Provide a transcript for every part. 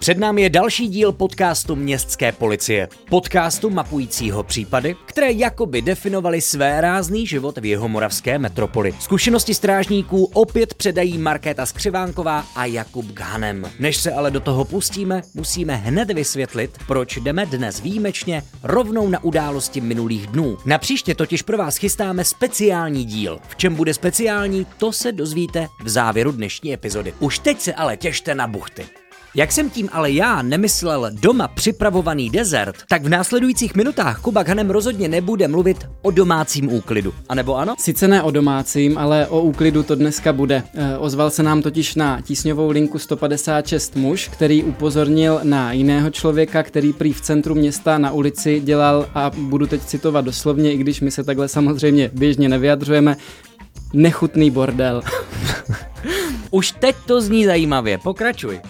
Před námi je další díl podcastu Městské policie. Podcastu mapujícího případy, které jakoby definovaly své rázný život v jeho moravské metropoli. Zkušenosti strážníků opět předají Markéta Skřivánková a Jakub Ghanem. Než se ale do toho pustíme, musíme hned vysvětlit, proč jdeme dnes výjimečně rovnou na události minulých dnů. Na příště totiž pro vás chystáme speciální díl. V čem bude speciální, to se dozvíte v závěru dnešní epizody. Už teď se ale těšte na buchty. Jak jsem tím ale já nemyslel doma připravovaný dezert, tak v následujících minutách Kuba Hanem rozhodně nebude mluvit o domácím úklidu. A nebo ano? Sice ne o domácím, ale o úklidu to dneska bude. E, ozval se nám totiž na tísňovou linku 156 muž, který upozornil na jiného člověka, který prý v centru města na ulici dělal, a budu teď citovat doslovně, i když my se takhle samozřejmě běžně nevyjadřujeme, nechutný bordel. Už teď to zní zajímavě, pokračuj.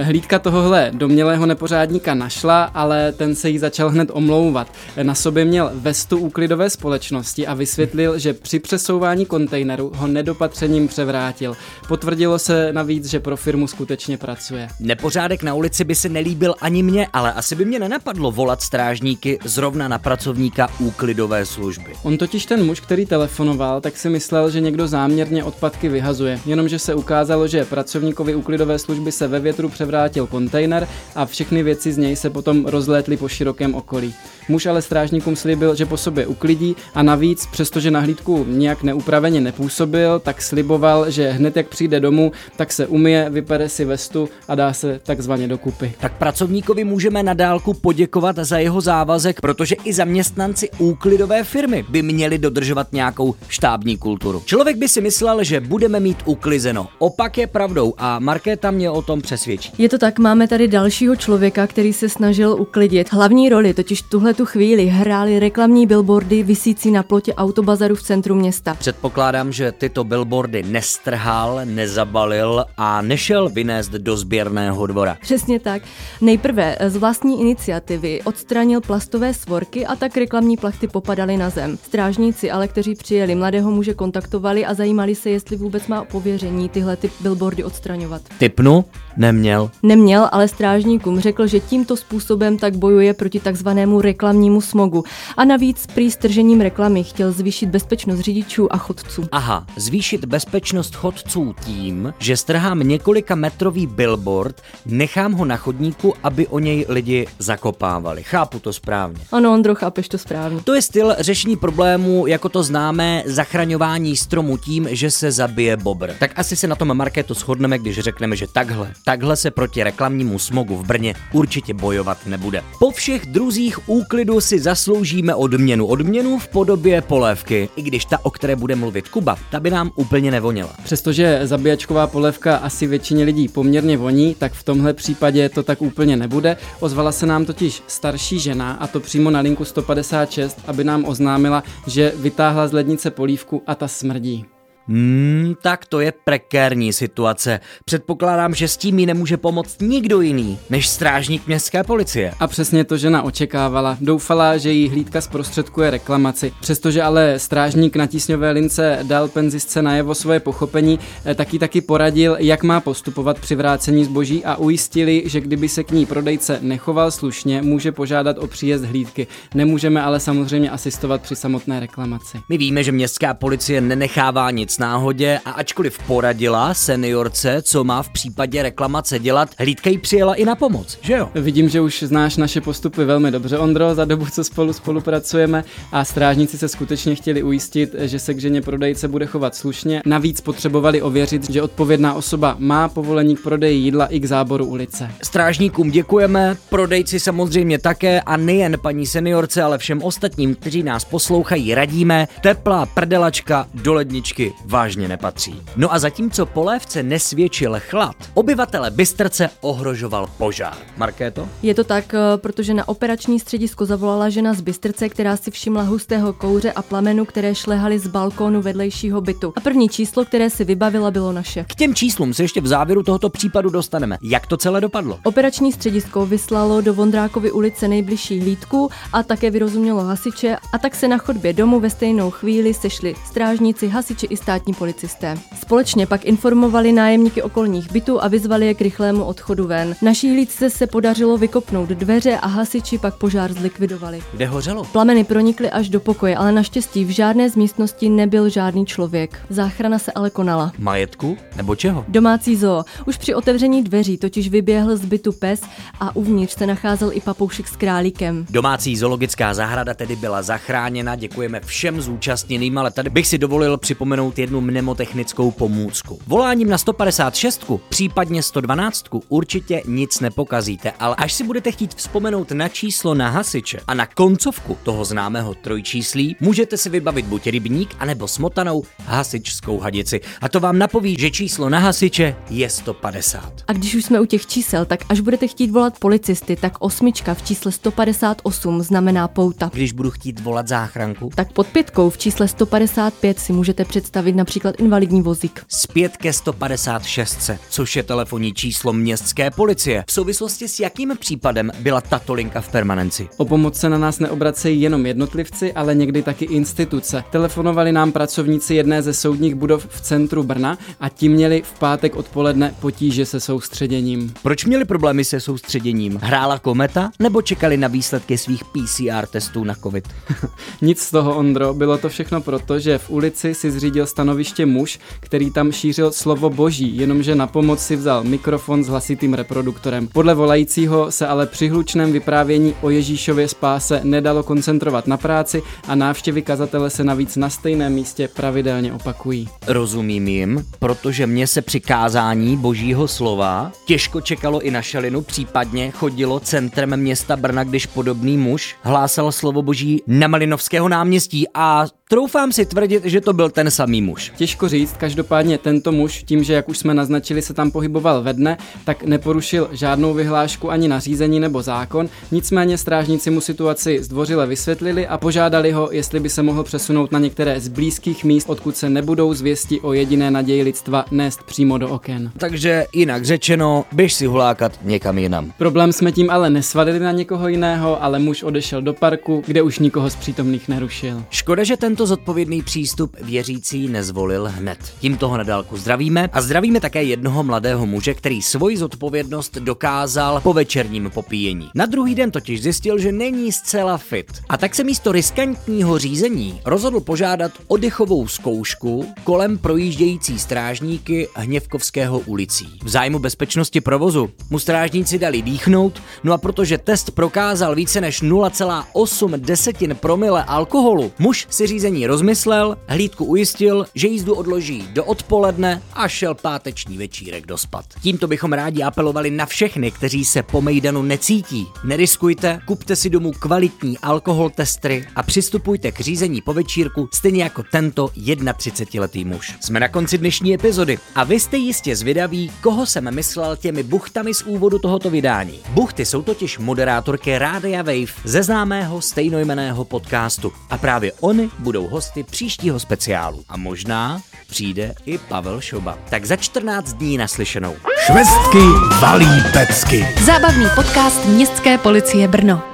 Hlídka tohohle domělého nepořádníka našla, ale ten se jí začal hned omlouvat. Na sobě měl vestu úklidové společnosti a vysvětlil, že při přesouvání kontejneru ho nedopatřením převrátil. Potvrdilo se navíc, že pro firmu skutečně pracuje. Nepořádek na ulici by se nelíbil ani mě, ale asi by mě nenapadlo volat strážníky zrovna na pracovníka úklidové služby. On totiž ten muž, který telefonoval, tak si myslel, že někdo záměrně odpadky vyhazuje. Jenomže se ukázalo, že pracovníkovi úklidové služby se ve větru převrátil kontejner a všechny věci z něj se potom rozlétly po širokém okolí. Muž ale strážníkům slíbil, že po sobě uklidí a navíc, přestože na hlídku nějak neupraveně nepůsobil, tak sliboval, že hned jak přijde domů, tak se umije, vypere si vestu a dá se takzvaně dokupy. Tak pracovníkovi můžeme na dálku poděkovat za jeho závazek, protože i zaměstnanci úklidové firmy by měli dodržovat nějakou štábní kulturu. Člověk by si myslel, že budeme mít uklizeno. Opak je pravdou a Markéta mě o tom přesvědčí. Je to tak, máme tady dalšího člověka, který se snažil uklidit. Hlavní roli totiž tuhle tu chvíli hrály reklamní billboardy visící na plotě autobazaru v centru města. Předpokládám, že tyto billboardy nestrhal, nezabalil a nešel vynést do sběrného dvora. Přesně tak. Nejprve z vlastní iniciativy odstranil plastové svorky a tak reklamní plachty popadaly na zem. Strážníci ale, kteří přijeli mladého muže, kontaktovali a zajímali se, jestli vůbec má pověření tyhle ty billboardy odstraňovat. Typnu? Neměl. Neměl, ale strážníkům řekl, že tímto způsobem tak bojuje proti takzvanému reklamnímu smogu. A navíc prý stržením reklamy chtěl zvýšit bezpečnost řidičů a chodců. Aha, zvýšit bezpečnost chodců tím, že strhám několika metrový billboard, nechám ho na chodníku, aby o něj lidi zakopávali. Chápu to správně. Ano, Ondro, chápeš to správně. To je styl řešení problémů, jako to známe, zachraňování stromu tím, že se zabije bobr. Tak asi se na tom marketu shodneme, když řekneme, že takhle, takhle se proti reklamnímu smogu v Brně určitě bojovat nebude. Po všech druzích úklidu si zasloužíme odměnu. Odměnu v podobě polévky, i když ta, o které bude mluvit Kuba, ta by nám úplně nevonila. Přestože zabíjačková polévka asi většině lidí poměrně voní, tak v tomhle případě to tak úplně nebude. Ozvala se nám totiž starší žena, a to přímo na linku 156, aby nám oznámila, že vytáhla z lednice polívku a ta smrdí. Hmm, tak to je prekérní situace. Předpokládám, že s tím jí nemůže pomoct nikdo jiný, než strážník městské policie. A přesně to žena očekávala. Doufala, že jí hlídka zprostředkuje reklamaci. Přestože ale strážník na tísňové lince dal penzisce najevo svoje pochopení, eh, taky taky poradil, jak má postupovat při vrácení zboží a ujistili, že kdyby se k ní prodejce nechoval slušně, může požádat o příjezd hlídky. Nemůžeme ale samozřejmě asistovat při samotné reklamaci. My víme, že městská policie nenechává nic náhodě a ačkoliv poradila seniorce, co má v případě reklamace dělat, hlídka jí přijela i na pomoc, že jo? Vidím, že už znáš naše postupy velmi dobře, Ondro, za dobu, co spolu spolupracujeme a strážníci se skutečně chtěli ujistit, že se k ženě prodejce bude chovat slušně. Navíc potřebovali ověřit, že odpovědná osoba má povolení k prodeji jídla i k záboru ulice. Strážníkům děkujeme, prodejci samozřejmě také a nejen paní seniorce, ale všem ostatním, kteří nás poslouchají, radíme. Teplá prdelačka do ledničky vážně nepatří. No a zatímco polévce nesvědčil chlad, obyvatele Bystrce ohrožoval požár. Markéto? Je to tak, eh, protože na operační středisko zavolala žena z Bystrce, která si všimla hustého kouře a plamenu, které šlehaly z balkónu vedlejšího bytu. A první číslo, které si vybavila, bylo naše. K těm číslům se ještě v závěru tohoto případu dostaneme. Jak to celé dopadlo? Operační středisko vyslalo do Vondrákovy ulice nejbližší hlídku a také vyrozumělo hasiče a tak se na chodbě domu ve stejnou chvíli sešli strážníci, hasiči i státní státní policisté. Společně pak informovali nájemníky okolních bytů a vyzvali je k rychlému odchodu ven. Naší hlídce se podařilo vykopnout dveře a hasiči pak požár zlikvidovali. Kde hořelo? Plameny pronikly až do pokoje, ale naštěstí v žádné z místností nebyl žádný člověk. Záchrana se ale konala. Majetku? Nebo čeho? Domácí zoo. Už při otevření dveří totiž vyběhl z bytu pes a uvnitř se nacházel i papoušek s králíkem. Domácí zoologická zahrada tedy byla zachráněna, děkujeme všem zúčastněným, ale tady bych si dovolil připomenout jednu mnemotechnickou pomůcku. Voláním na 156, případně 112 určitě nic nepokazíte, ale až si budete chtít vzpomenout na číslo na hasiče a na koncovku toho známého trojčíslí, můžete si vybavit buď rybník, anebo smotanou hasičskou hadici. A to vám napoví, že číslo na hasiče je 150. A když už jsme u těch čísel, tak až budete chtít volat policisty, tak osmička v čísle 158 znamená pouta. Když budu chtít volat záchranku, Tak pod pětkou v čísle 155 si můžete představit například invalidní vozík. Zpět ke 156, což je telefonní číslo městské policie. V souvislosti s jakým případem byla tato linka v permanenci? O pomoc se na nás neobracejí jenom jednotlivci, ale někdy taky instituce. Telefonovali nám pracovníci jedné ze soudních budov v centru Brna a ti měli v pátek odpoledne potíže se soustředěním. Proč měli problémy se soustředěním? Hrála kometa nebo čekali na výsledky svých PCR testů na COVID? Nic z toho, Ondro, bylo to všechno proto, že v ulici si zřídil stanoviště muž, který tam šířil slovo boží, jenomže na pomoc si vzal mikrofon s hlasitým reproduktorem. Podle volajícího se ale při hlučném vyprávění o Ježíšově spáse nedalo koncentrovat na práci a návštěvy kazatele se navíc na stejném místě pravidelně opakují. Rozumím jim, protože mě se při kázání božího slova těžko čekalo i na šalinu, případně chodilo centrem města Brna, když podobný muž hlásal slovo boží na Malinovského náměstí a troufám si tvrdit, že to byl ten samý muž. Těžko říct, každopádně tento muž, tím, že jak už jsme naznačili, se tam pohyboval ve dne, tak neporušil žádnou vyhlášku ani nařízení nebo zákon, nicméně strážníci mu situaci zdvořile vysvětlili a požádali ho, jestli by se mohl přesunout na některé z blízkých míst, odkud se nebudou zvěsti o jediné naději lidstva nést přímo do oken. Takže jinak řečeno, běž si hulákat někam jinam. Problém jsme tím ale nesvalili na někoho jiného, ale muž odešel do parku, kde už nikoho z přítomných nerušil. Škoda, že tento zodpovědný přístup věřící nezvolil hned. Tím toho na dálku zdravíme a zdravíme také jednoho mladého muže, který svoji zodpovědnost dokázal po večerním popíjení. Na druhý den totiž zjistil, že není zcela fit. A tak se místo riskantního řízení rozhodl požádat o dechovou zkoušku kolem projíždějící strážníky Hněvkovského ulicí. V zájmu bezpečnosti provozu mu strážníci dali dýchnout, no a protože test prokázal více než 0,8 desetin promile alkoholu, muž si řízení rozmyslel, hlídku ujistil, že jízdu odloží do odpoledne a šel páteční večírek dospat. Tímto bychom rádi apelovali na všechny, kteří se po mejdanu necítí. Neriskujte, kupte si domů kvalitní alkohol testry a přistupujte k řízení po večírku stejně jako tento 31-letý muž. Jsme na konci dnešní epizody a vy jste jistě zvědaví, koho jsem myslel těmi buchtami z úvodu tohoto vydání. Buchty jsou totiž moderátorky Rádia Wave ze známého stejnojmeného podcastu a právě oni budou hosty příštího speciálu. A možná přijde i Pavel Šoba. Tak za 14 dní naslyšenou. Švestky valí pecky. Zábavný podcast Městské policie Brno.